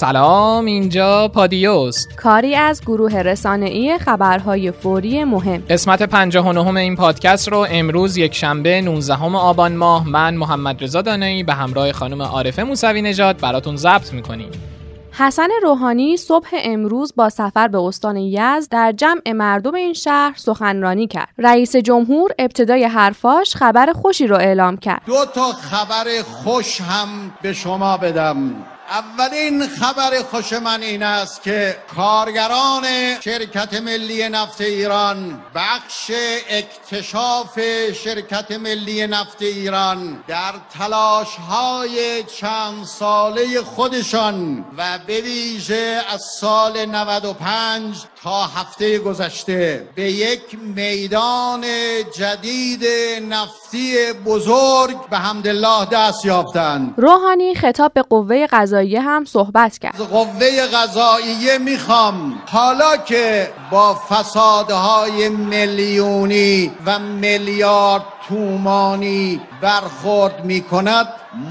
سلام اینجا پادیوست کاری از گروه رسانه‌ای خبرهای فوری مهم قسمت 59 این پادکست رو امروز یک شنبه 19 آبان ماه من محمد رضا دانایی به همراه خانم عارفه موسوی نژاد براتون ضبط می‌کنیم حسن روحانی صبح امروز با سفر به استان یزد در جمع مردم این شهر سخنرانی کرد. رئیس جمهور ابتدای حرفاش خبر خوشی رو اعلام کرد. دو تا خبر خوش هم به شما بدم. اولین خبر خوش من این است که کارگران شرکت ملی نفت ایران بخش اکتشاف شرکت ملی نفت ایران در تلاش های چند ساله خودشان و به ویژه از سال 95 تا هفته گذشته به یک میدان جدید نفتی بزرگ به حمدالله دست یافتند. روحانی خطاب به قوه قضاییه هم صحبت کرد. قوه قضاییه می‌خوام. حالا که با فسادهای میلیونی و میلیارد تومانی برخورد می کند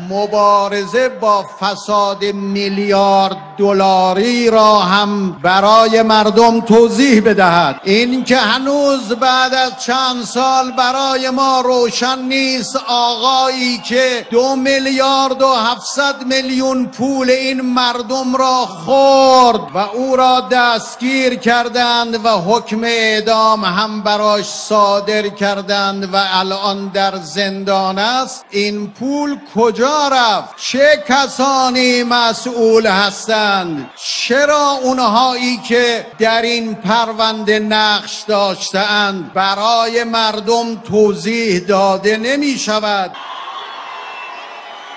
مبارزه با فساد میلیارد دلاری را هم برای مردم توضیح بدهد. این که هنوز بعد از چند سال برای ما روشن نیست آقایی که دو میلیارد و هفتصد میلیون پول این مردم را خورد و او را دستگیر کردند و حکم اعدام هم براش صادر کردند و الان در زندان است این پول کجا رفت؟ چه کسانی مسئول هستند؟ چرا اونهایی که در این پرونده نقش داشتهاند برای مردم توضیح داده نمی شود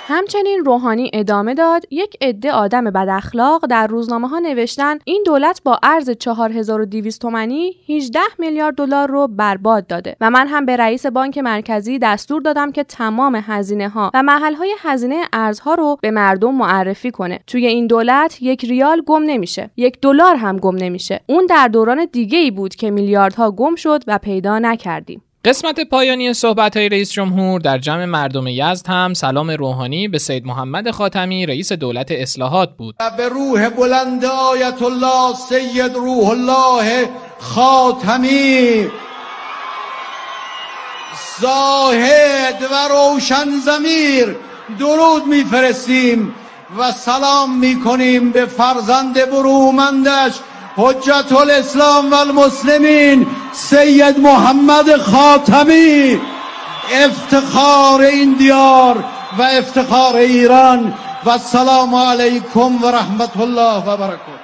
همچنین روحانی ادامه داد. یک عده آدم بد اخلاق در روزنامه ها نوشتن این دولت با ارز 4200 تومانی 18 میلیارد دلار رو برباد داده. و من هم به رئیس بانک مرکزی دستور دادم که تمام هزینه ها و محل های هزینه ارزها رو به مردم معرفی کنه. توی این دولت یک ریال گم نمیشه یک دلار هم گم نمیشه. اون در دوران دیگه ای بود که میلیاردها گم شد و پیدا نکردیم. قسمت پایانی صحبت های رئیس جمهور در جمع مردم یزد هم سلام روحانی به سید محمد خاتمی رئیس دولت اصلاحات بود. و به روح بلند آیت الله سید روح الله خاتمی. زاهد و روشن زمیر درود میفرستیم و سلام می‌کنیم به فرزند برومندش حجت الاسلام و المسلمین سید محمد خاتمی. افتخار این دیار و افتخار ایران و السلام علیکم و رحمت الله و برکاته.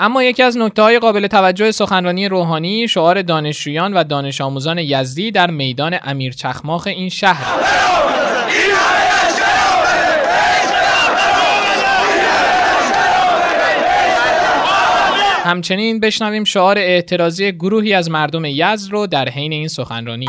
اما یکی از نکته های قابل توجه سخنرانی روحانی شعار دانشجویان و دانش آموزان یزدی در میدان امیر چخماخ این شهر. همچنین بشنویم شعار اعتراضی گروهی از مردم یزد رو در حین این سخنرانی.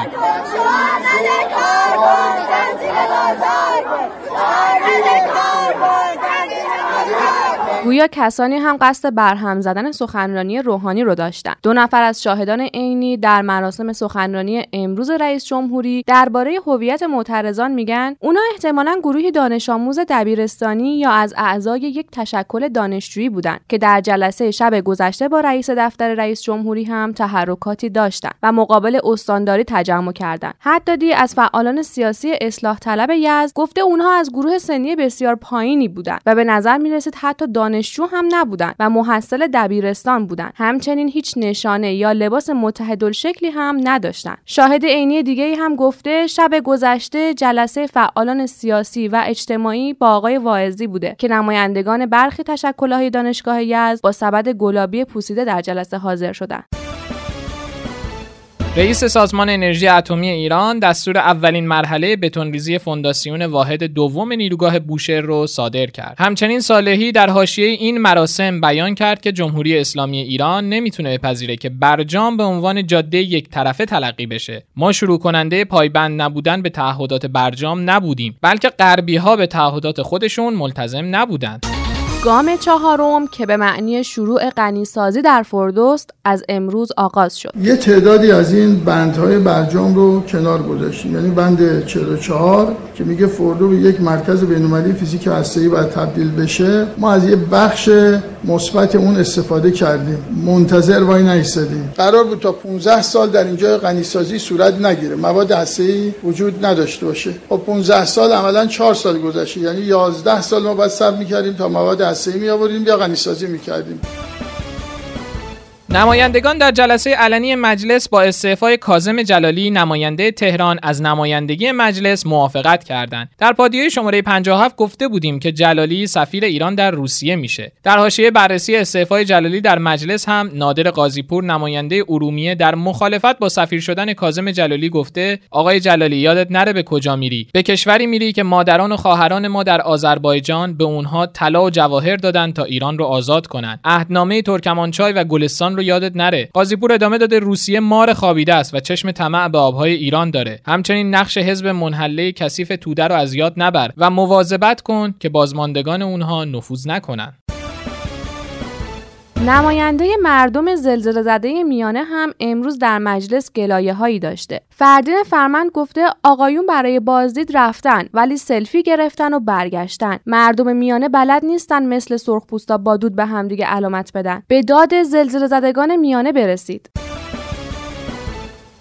گویا کسانی هم قصد برهم زدن سخنرانی روحانی رو داشتند دو نفر از شاهدان عینی در مراسم سخنرانی امروز رئیس جمهوری درباره هویت معترضان میگن اونا احتمالا گروهی دانش آموز دبیرستانی یا از اعضای یک تشکل دانشجویی بودند که در جلسه شب گذشته با رئیس دفتر رئیس جمهوری هم تحرکاتی داشتند و مقابل استانداری تجمع کردند حدادی از فعالان سیاسی اصلاح طلب یزد گفته اونها از گروه سنی بسیار پایینی بودند و به نظر می‌رسید حتی دانشجو هم نبودند و محصل دبیرستان بودند همچنین هیچ نشانه یا لباس شکلی هم نداشتند شاهد عینی دیگه هم گفته شب گذشته جلسه فعالان سیاسی و اجتماعی با آقای واعظی بوده که نمایندگان برخی تشکلهای دانشگاه یزد با سبد گلابی پوسیده در جلسه حاضر شدند. رئیس سازمان انرژی اتمی ایران دستور اولین مرحله بتونریزی فونداسیون واحد دوم نیروگاه بوشهر رو صادر کرد. همچنین صالحی در حاشیه این مراسم بیان کرد که جمهوری اسلامی ایران نمی‌تونه بپذیره که برجام به عنوان جاده یک طرفه تلقی بشه. ما شروع کننده پایبند نبودن به تعهدات برجام نبودیم، بلکه غربی ها به تعهدات خودشون ملتزم نبودند. گام چهارم که به معنی شروع غنیسازی در فردوست از امروز آغاز شد. یه تعدادی از این بندهای برجام رو کنار گذاشتیم. یعنی بند 44 که میگه فردو به یک مرکز بین‌المللی فیزیک هسته‌ای باید تبدیل بشه. ما از یه بخش مثبت اون استفاده کردیم. منتظر وای نیستادیم. قرار بود تا 15 سال در اینجا غنیسازی صورت نگیره. مواد هسته‌ای وجود نداشته باشه. خب 15 سال عملا 4 سال گذشته. یعنی 11 سال ما باید صبر می‌کردیم تا مواد هسته‌ای می آوردیم یا غنیسازی می‌کردیم. نمایندگان در جلسه علنی مجلس با استعفای کاظم جلالی نماینده تهران از نمایندگی مجلس موافقت کردند. در پادیه شماره 57 گفته بودیم که جلالی سفیر ایران در روسیه میشه. در حاشیه بررسی استعفای جلالی در مجلس هم نادر قاضیپور نماینده ارومیه در مخالفت با سفیر شدن کاظم جلالی گفته آقای جلالی یادت نره به کجا میری به کشوری میری که مادران و خواهران ما در آذربایجان به اونها طلا و جواهر دادن تا ایران رو آزاد کنند. عهدنامه ترکمانچای و گلستان رو یادت نره. قاضیپور ادامه داده روسیه مار خوابیده است و چشم طمع به آبهای ایران داره. همچنین نقش حزب منحله کثیف توده رو از یاد نبر و مواظبت کن که بازماندگان اونها نفوذ نکنن. نماینده مردم زلزله زده میانه هم امروز در مجلس گلایه هایی داشته. فردین فرمند گفته آقایون برای بازدید رفتن ولی سلفی گرفتن و برگشتن. مردم میانه بلد نیستن مثل سرخپوستا با دود به همدیگه علامت بدن. به داد زلزله زدگان میانه برسید.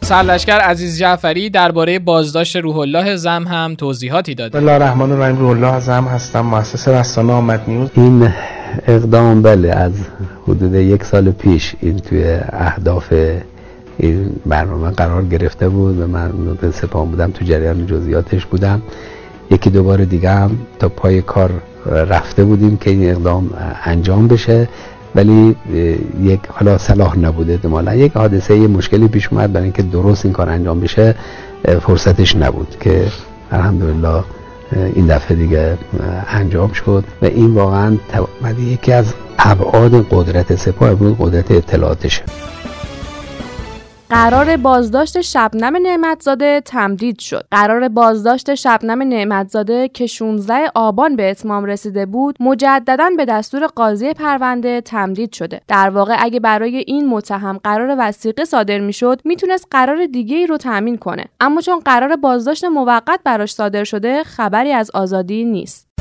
سرلشکر عزیز جعفری درباره بازداشت روح الله زم هم توضیحاتی داد. الله الرحمن الرحیم روح الله زم هستم مؤسس رسانه آمد نیوز این اقدام بله از حدود یک سال پیش این توی اهداف این برنامه قرار گرفته بود و من سپاه بودم تو جریان جزئیاتش بودم. یکی دوباره دیگه هم تا پای کار رفته بودیم که این اقدام انجام بشه. ولی یک حالا صلاح نبوده احتمالا. یک حادثه یه مشکلی پیش اومد برای اینکه درست این کار انجام بشه فرصتش نبود که الحمدلله این دفعه دیگه انجام شد و این واقعا یکی از ابعاد قدرت سپاه بود قدرت اطلاعاتشه قرار بازداشت شبنم نعمتزاده تمدید شد. قرار بازداشت شبنم نعمتزاده که 16 آبان به اتمام رسیده بود، مجددا به دستور قاضی پرونده تمدید شده. در واقع اگه برای این متهم قرار وسیقه صادر می‌شد، می‌تونست قرار دیگه ای رو تامین کنه. اما چون قرار بازداشت موقت براش صادر شده، خبری از آزادی نیست.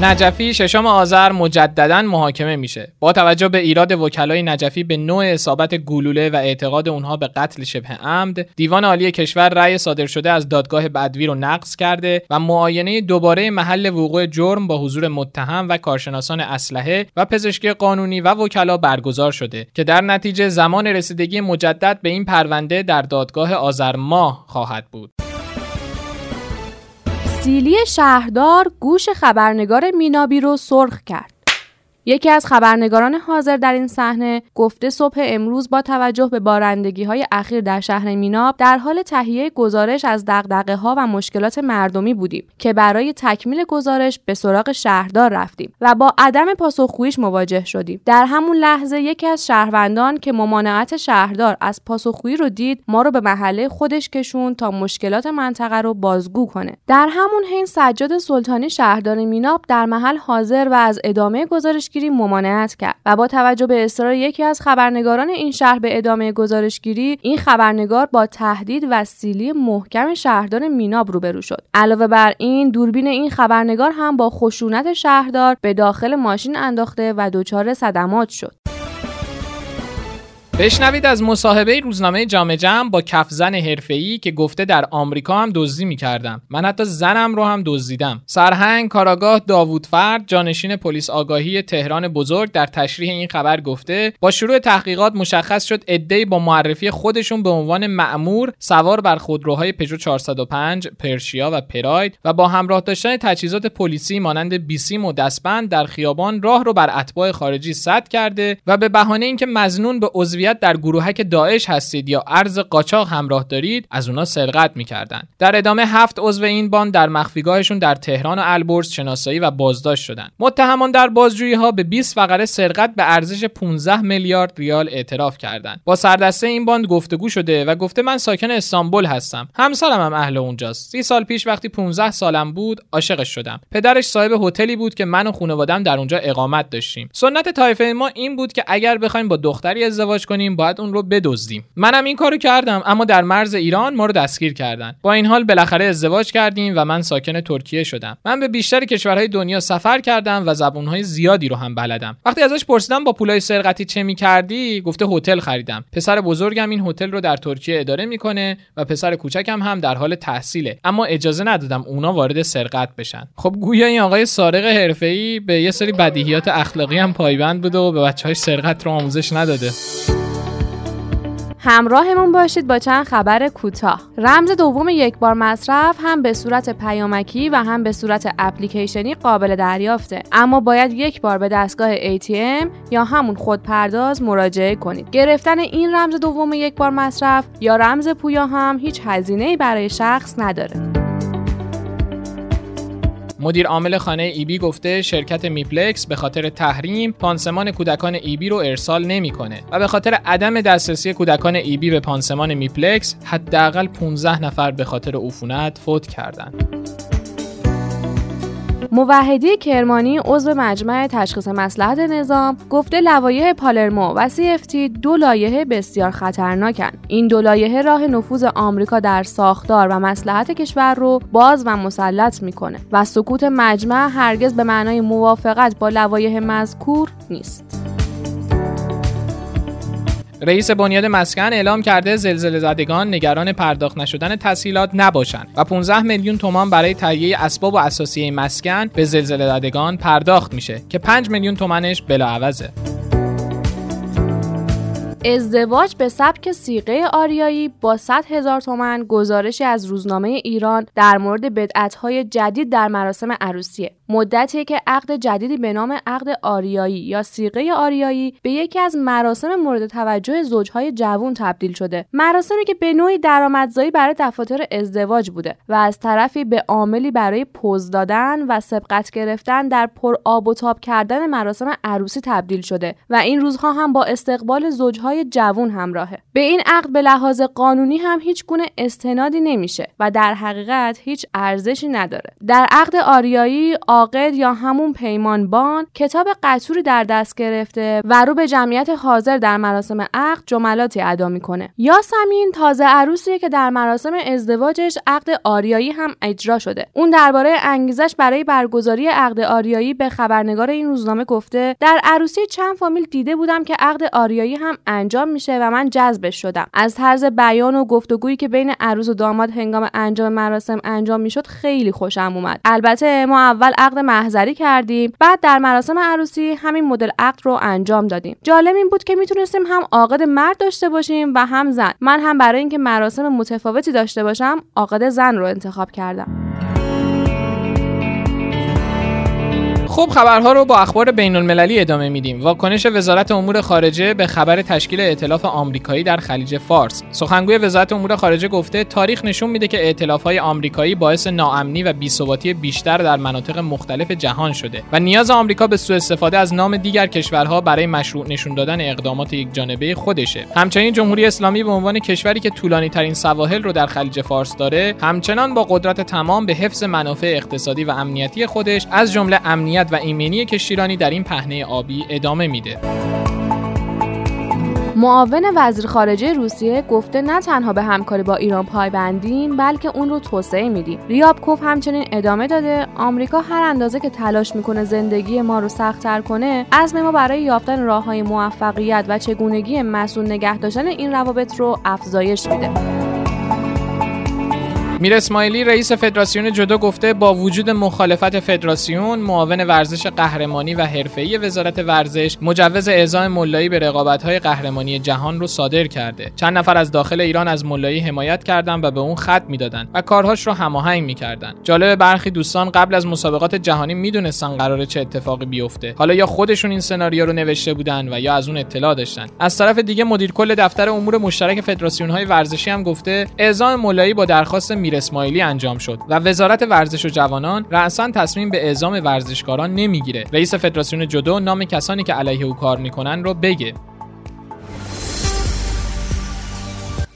نجفی ششم آذر مجددا محاکمه میشه. با توجه به ایراد وکلای نجفی به نوع اصابت گلوله و اعتقاد اونها به قتل شبه عمد دیوان عالی کشور رأی صادر شده از دادگاه بدوی رو نقض کرده و معاینه دوباره محل وقوع جرم با حضور متهم و کارشناسان اسلحه و پزشکی قانونی و وکلا برگزار شده که در نتیجه زمان رسیدگی مجدد به این پرونده در دادگاه آذر ماه خواهد بود. سیلی شهردار گوش خبرنگار مینابی رو سرخ کرد. یکی از خبرنگاران حاضر در این صحنه گفته صبح امروز با توجه به بارندگی های اخیر در شهر میناب در حال تهیه گزارش از دغدغه ها و مشکلات مردمی بودیم که برای تکمیل گزارش به سراغ شهردار رفتیم و با عدم پاسخگوییش مواجه شدیم. در همون لحظه یکی از شهروندان که ممانعت شهردار از پاسخگویی رو دید ما رو به محله خودش کشون تا مشکلات منطقه رو بازگو کنه. در همون حین سجاد سلطانی شهردار میناب در محل حاضر و از ادامه گزارش گزارشگیری ممانعت کرد و با توجه به اصرار یکی از خبرنگاران این شهر به ادامه گزارشگیری این خبرنگار با تهدید و سیلی محکم شهردار میناب روبرو شد. علاوه بر این دوربین این خبرنگار هم با خشونت شهردار به داخل ماشین انداخته و دچار صدمات شد. بشنوید از مصاحبه روزنامه جامعه جمع با کفزن حرفه‌ای که گفته در آمریکا هم دزدی می‌کردم. من حتی زنم رو هم دزدیدم. سرهنگ کاراگاه داوود فرد جانشین پلیس آگاهی تهران بزرگ در تشریح این خبر گفته با شروع تحقیقات مشخص شد عده‌ای با معرفی خودشون به عنوان مأمور سوار بر خودروهای پژو 405 پرشیا و پراید و با همراه داشتن تجهیزات پلیسی مانند بیسیم و دستبند در خیابان راه رو بر اتباع خارجی سد کرده و به بهانه اینکه مزنون به عضویت موفقیت در گروهک داعش هستید یا ارز قاچاق همراه دارید از اونا سرقت می‌کردن. در ادامه هفت عضو این باند در مخفیگاهشون در تهران و البرز شناسایی و بازداشت شدند متهمان در بازجویی ها به 20 فقره سرقت به ارزش 15 میلیارد ریال اعتراف کردند. با سردسته این باند گفتگو شده و گفته من ساکن استانبول هستم. همسرم هم اهل اونجاست. سی سال پیش وقتی 15 سالم بود عاشقش شدم. پدرش صاحب هتلی بود که من و خانوادم در اونجا اقامت داشتیم. سنت طایفه ما این بود که اگر بخوایم با دختری ازدواج کنیم باید اون رو بدزدیم. منم این کارو کردم اما در مرز ایران ما رو دستگیر کردن. با این حال بالاخره ازدواج کردیم و من ساکن ترکیه شدم. من به بیشتر کشورهای دنیا سفر کردم و زبونهای زیادی رو هم بلدم. وقتی ازش پرسیدم با پولای سرقتی چه می‌کردی؟ گفته هتل خریدم. پسر بزرگم این هتل رو در ترکیه اداره می‌کنه و پسر کوچکم هم در حال تحصیله. اما اجازه ندادم اونا وارد سرقت بشن. خب گویا این آقای سارق حرفه‌ای به یه سری بدیهیات اخلاقی هم پایبند بوده و به بچه های سرقت رو آموزش نداده. همراهمون باشید با چند خبر کوتاه. رمز دوم یک بار مصرف هم به صورت پیامکی و هم به صورت اپلیکیشنی قابل دریافته اما باید یک بار به دستگاه ATM یا همون خودپرداز مراجعه کنید. گرفتن این رمز دوم یک بار مصرف یا رمز پویا هم هیچ هزینه‌ای برای شخص نداره. مدیر عامل خانه EB گفته شرکت Mepilex به خاطر تحریم پانسمان کودکان EB رو ارسال نمی‌کنه و به خاطر عدم دسترسی کودکان EB به پانسمان Mepilex حداقل 15 نفر به خاطر عفونت فوت کردند. موحدی کرمانی عضو مجمع تشخیص مصلحت نظام گفته لوایح پالرمو و CFT دو لایحه بسیار خطرناکن. این دو لایحه راه نفوذ آمریکا در ساختار و مسلحت کشور رو باز و مسلط می‌کنه و سکوت مجمع هرگز به معنای موافقت با لوایح مذکور نیست. رئیس بنیاد مسکن اعلام کرده زلزله زدگان نگران پرداخت نشدن تسهیلات نباشند و 15 میلیون تومان برای تهیه اسباب و اساسیه مسکن به زلزله زدگان پرداخت میشه که 5 میلیون تومنش بلاعوضه. ازدواج به سبک سیغه آریایی با 100 هزار تومن گزارشی از روزنامه ایران در مورد بدعتهای جدید در مراسم عروسیه. مدتی که عقد جدیدی به نام عقد آریایی یا سیغه آریایی به یکی از مراسم مورد توجه زوجهای جوون تبدیل شده. مراسمی که به نوعی درآمدزایی برای دفاتر ازدواج بوده و از طرفی به عاملی برای پوز دادن و سبقت گرفتن در پر آب و تاب کردن مراسم عروسی تبدیل شده و این روزها هم با استقبال زوجهای جوون همراهه. به این عقد به لحاظ قانونی هم هیچ گونه استنادی نمیشه و در حقیقت هیچ ارزشی نداره. در عقد آریایی عاقد یا همون پیمانبان کتاب قطوری در دست گرفته و رو به جمعیت حاضر در مراسم عقد جملاتی ادا می‌کنه. یاسمین تازه عروسیه که در مراسم ازدواجش عقد آریایی هم اجرا شده. اون درباره انگیزش برای برگزاری عقد آریایی به خبرنگار این روزنامه گفته در عروسی چند فامیل دیده بودم که عقد آریایی هم انجام میشه و من جذبش شدم. از طرز بیان و گفتگویی که بین عروس و داماد هنگام انجام مراسم انجام می‌شد خیلی خوشم اومد. البته ما اول عقد محضری کردیم بعد در مراسم عروسی همین مدل عقد رو انجام دادیم. جالب این بود که می‌تونستیم هم عاقد مرد داشته باشیم و هم زن. من هم برای اینکه مراسم متفاوتی داشته باشم عاقد زن رو انتخاب کردم. خب خبرها رو با اخبار بین المللی ادامه میدیم. واکنش وزارت امور خارجه به خبر تشکیل ائتلاف آمریکایی در خلیج فارس. سخنگوی وزارت امور خارجه گفته تاریخ نشون میده که های آمریکایی باعث ناامنی و بی‌ثباتی بیشتر در مناطق مختلف جهان شده و نیاز آمریکا به سوء استفاده از نام دیگر کشورها برای مشروع نشون دادن اقدامات یک جانبه خودشه. همچنین جمهوری اسلامی به عنوان کشوری که طولانی ترین سواحل رو در خلیج فارس داره، همچنان با قدرت تمام به حفظ منافع اقتصادی و امنیتی خودش از جمله امنیت و ایمنی کشتیرانی در این پهنه آبی ادامه میده. معاون وزیر خارجه روسیه گفته نه تنها به همکاری با ایران پایبندیم بلکه اون رو توسعه میدیم ریابکوف همچنین ادامه داده آمریکا هر اندازه که تلاش می‌کنه زندگی ما رو سختتر کنه عزم ما برای یافتن راههای موفقیت و چگونگی مسئول نگه داشتن این روابط رو افزایش میده میر اسماعیلی رئیس فدراسیون جودو گفته با وجود مخالفت فدراسیون معاون ورزش قهرمانی و حرفه‌ای وزارت ورزش مجوز اعزام ملایی به رقابت‌های قهرمانی جهان رو صادر کرده. چند نفر از داخل ایران از ملایی حمایت کردند و به اون خط می‌دادن و کارهاش رو هماهنگ می‌کردن جالب برخی دوستان قبل از مسابقات جهانی می‌دونستن قراره چه اتفاقی بیفته. حالا یا خودشون این سناریو رو نوشته بودن و یا از اون اطلاع داشتن. از طرف دیگه مدیر کل دفتر امور مشترک فدراسیون های ورزشی هم گفته اعزام ملایی با درخواست میر اسماعیلی انجام شد و وزارت ورزش و جوانان رأسا تصمیم به اعزام ورزشکاران نمی‌گیره. رئیس فدراسیون جودو نام کسانی که علیه او کار می‌کنن رو بگه.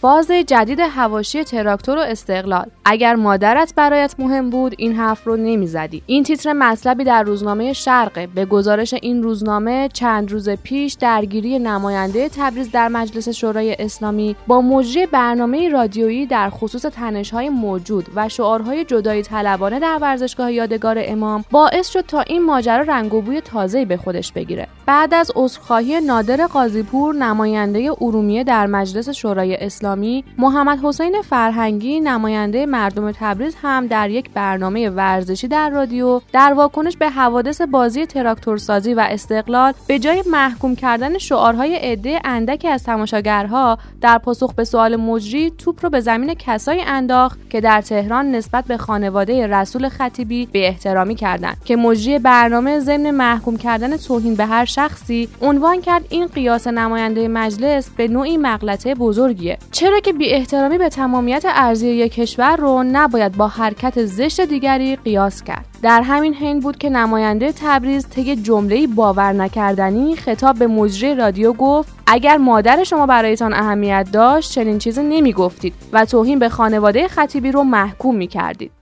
فاز جدید هواشی تراکتور و استقلال. اگر مادرت برایت مهم بود این حرف رو نمی‌زدی. این تیتر مطلبی در روزنامه شرقه به گزارش این روزنامه چند روز پیش درگیری نماینده تبریز در مجلس شورای اسلامی با مجری برنامه رادیویی در خصوص تنشهای موجود و شعارهای جدایی طلبانه در ورزشگاه یادگار امام باعث شد تا این ماجرا رنگ و بوی تازه‌ای به خودش بگیره. بعد از عذرخواهی نادر قاضیپور نماینده ارومیه در مجلس شورای اسلامی محمد حسین فرهنگی نماینده مردم تبریز هم در یک برنامه ورزشی در رادیو در واکنش به حوادث بازی تراکتورسازی و استقلال به جای محکوم کردن شعارهای عده اندکی از تماشاگرها در پاسخ به سوال مجری توپ رو به زمین کسایی انداخت که در تهران نسبت به خانواده رسول خطیبی به احترامی کردند که مجری برنامه ضمن محکوم کردن توهین به هر شخصی عنوان کرد این قیاس نماینده مجلس به نوعی مغلطه بزرگیه. چرا که بی احترامی به تمامیت ارزی یک کشور رو نباید با حرکت زشت دیگری قیاس کرد. در همین حین بود که نماینده تبریز طی جمله‌ای باور نکردنی خطاب به مجری رادیو گفت اگر مادر شما برایتان اهمیت داشت چنین چیزی نمی‌گفتید و توهین به خانواده خطیبی رو محکوم می‌کردید.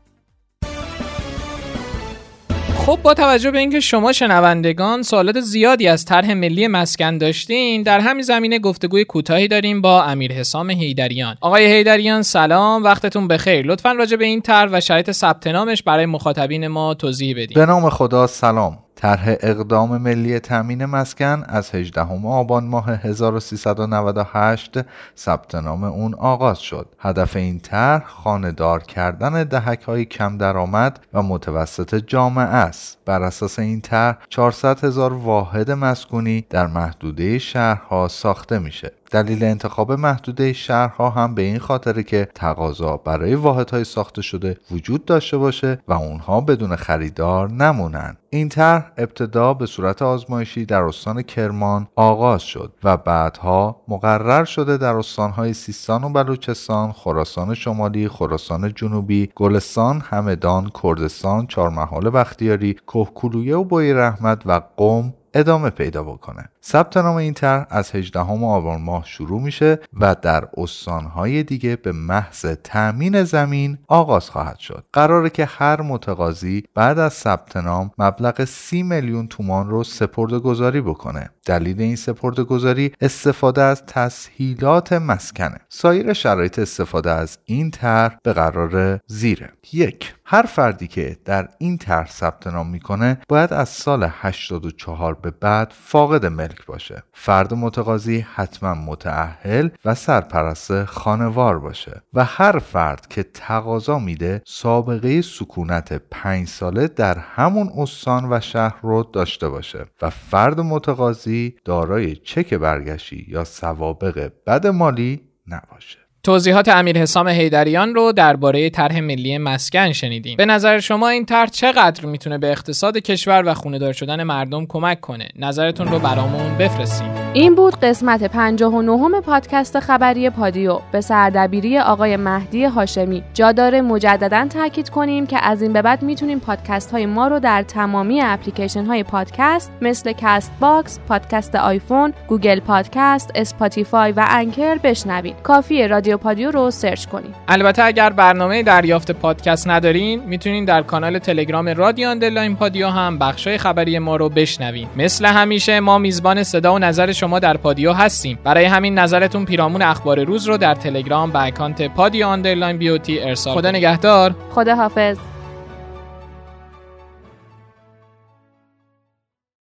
خب با توجه به اینکه شما شنوندگان سوالات زیادی از طرح ملی مسکن داشتین در همین زمینه گفتگوی کوتاهی داریم با امیر حسام هیدریان آقای هیدریان سلام وقتتون بخیر. لطفا راجع به این طرح و شرایط ثبت نامش برای مخاطبین ما توضیح بدید به نام خدا سلام. طرح اقدام ملی تامین مسکن از 18 آبان ماه 1398 ثبت نام اون آغاز شد. هدف این طرح خانهدار کردن دهک های کم درآمد و متوسط جامعه است. بر اساس این طرح 400 هزار واحد مسکونی در محدوده شهرها ساخته میشه. دلیل انتخاب محدوده شهرها هم به این خاطره که تقاضا برای واحدهای ساخته شده وجود داشته باشه و اونها بدون خریدار نمونن. این طرح ابتدا به صورت آزمایشی در استان کرمان آغاز شد و بعدها مقرر شده در استانهای سیستان و بلوچستان، خراسان شمالی، خراسان جنوبی، گلستان، همدان، کردستان، چهارمحال بختیاری، کهکلویه و بوی رحمت و قم ادامه پیدا بکنه. ثبت نام این طرح از 18 آبان ماه شروع میشه و در استانهای دیگه به محض تأمین زمین آغاز خواهد شد. قراره که هر متقاضی بعد از ثبت نام مبلغ 30 میلیون تومان رو سپرده گذاری بکنه. دلیل این سپرده گذاری استفاده از تسهیلات مسکنه. سایر شرایط استفاده از این طرح به قرار زیره. یک هر فردی که در این طرح ثبت نام می‌کنه باید از سال 84 به بعد فاقد ملک باشه. فرد متقاضی حتما متعهل و سرپرست خانوار باشه. و هر فرد که تقاضا میده سابقه سکونت 5 ساله در همون استان و شهر رو داشته باشه. و فرد متقاضی دارای چک برگشتی یا سوابق بد مالی نباشه. توضیحات امیر حسام حیدریان رو درباره طرح ملی مسکن شنیدیم. به نظر شما این طرح چقدر می‌تونه به اقتصاد کشور و خونه‌دار شدن مردم کمک کنه؟ نظرتون رو برامون بفرستید. این بود قسمت 59 پادکست خبری پادیو به سردبیری آقای مهدی هاشمی. جا داره مجددا تاکید کنیم که از این به بعد می‌تونیم پادکست های ما رو در تمامی اپلیکیشن های پادکست مثل Castbox، پادکست آیفون، Google Podcast، Spotify و Anchor بشنوید. کافیه رادیو پادیو رو search کنید. البته اگر برنامه دریافت پادکست ندارین می‌تونین در کانال تلگرام رادیو underline پادیو هم بخشای خبری ما رو بشنوین. مثل همیشه ما میزبان صدا و نظر شما در پادیو هستیم. برای همین نظرتون پیرامون اخبار روز رو در تلگرام به اکانت پادیو underline BOT ارسال خدا نگهدار. خدا حافظ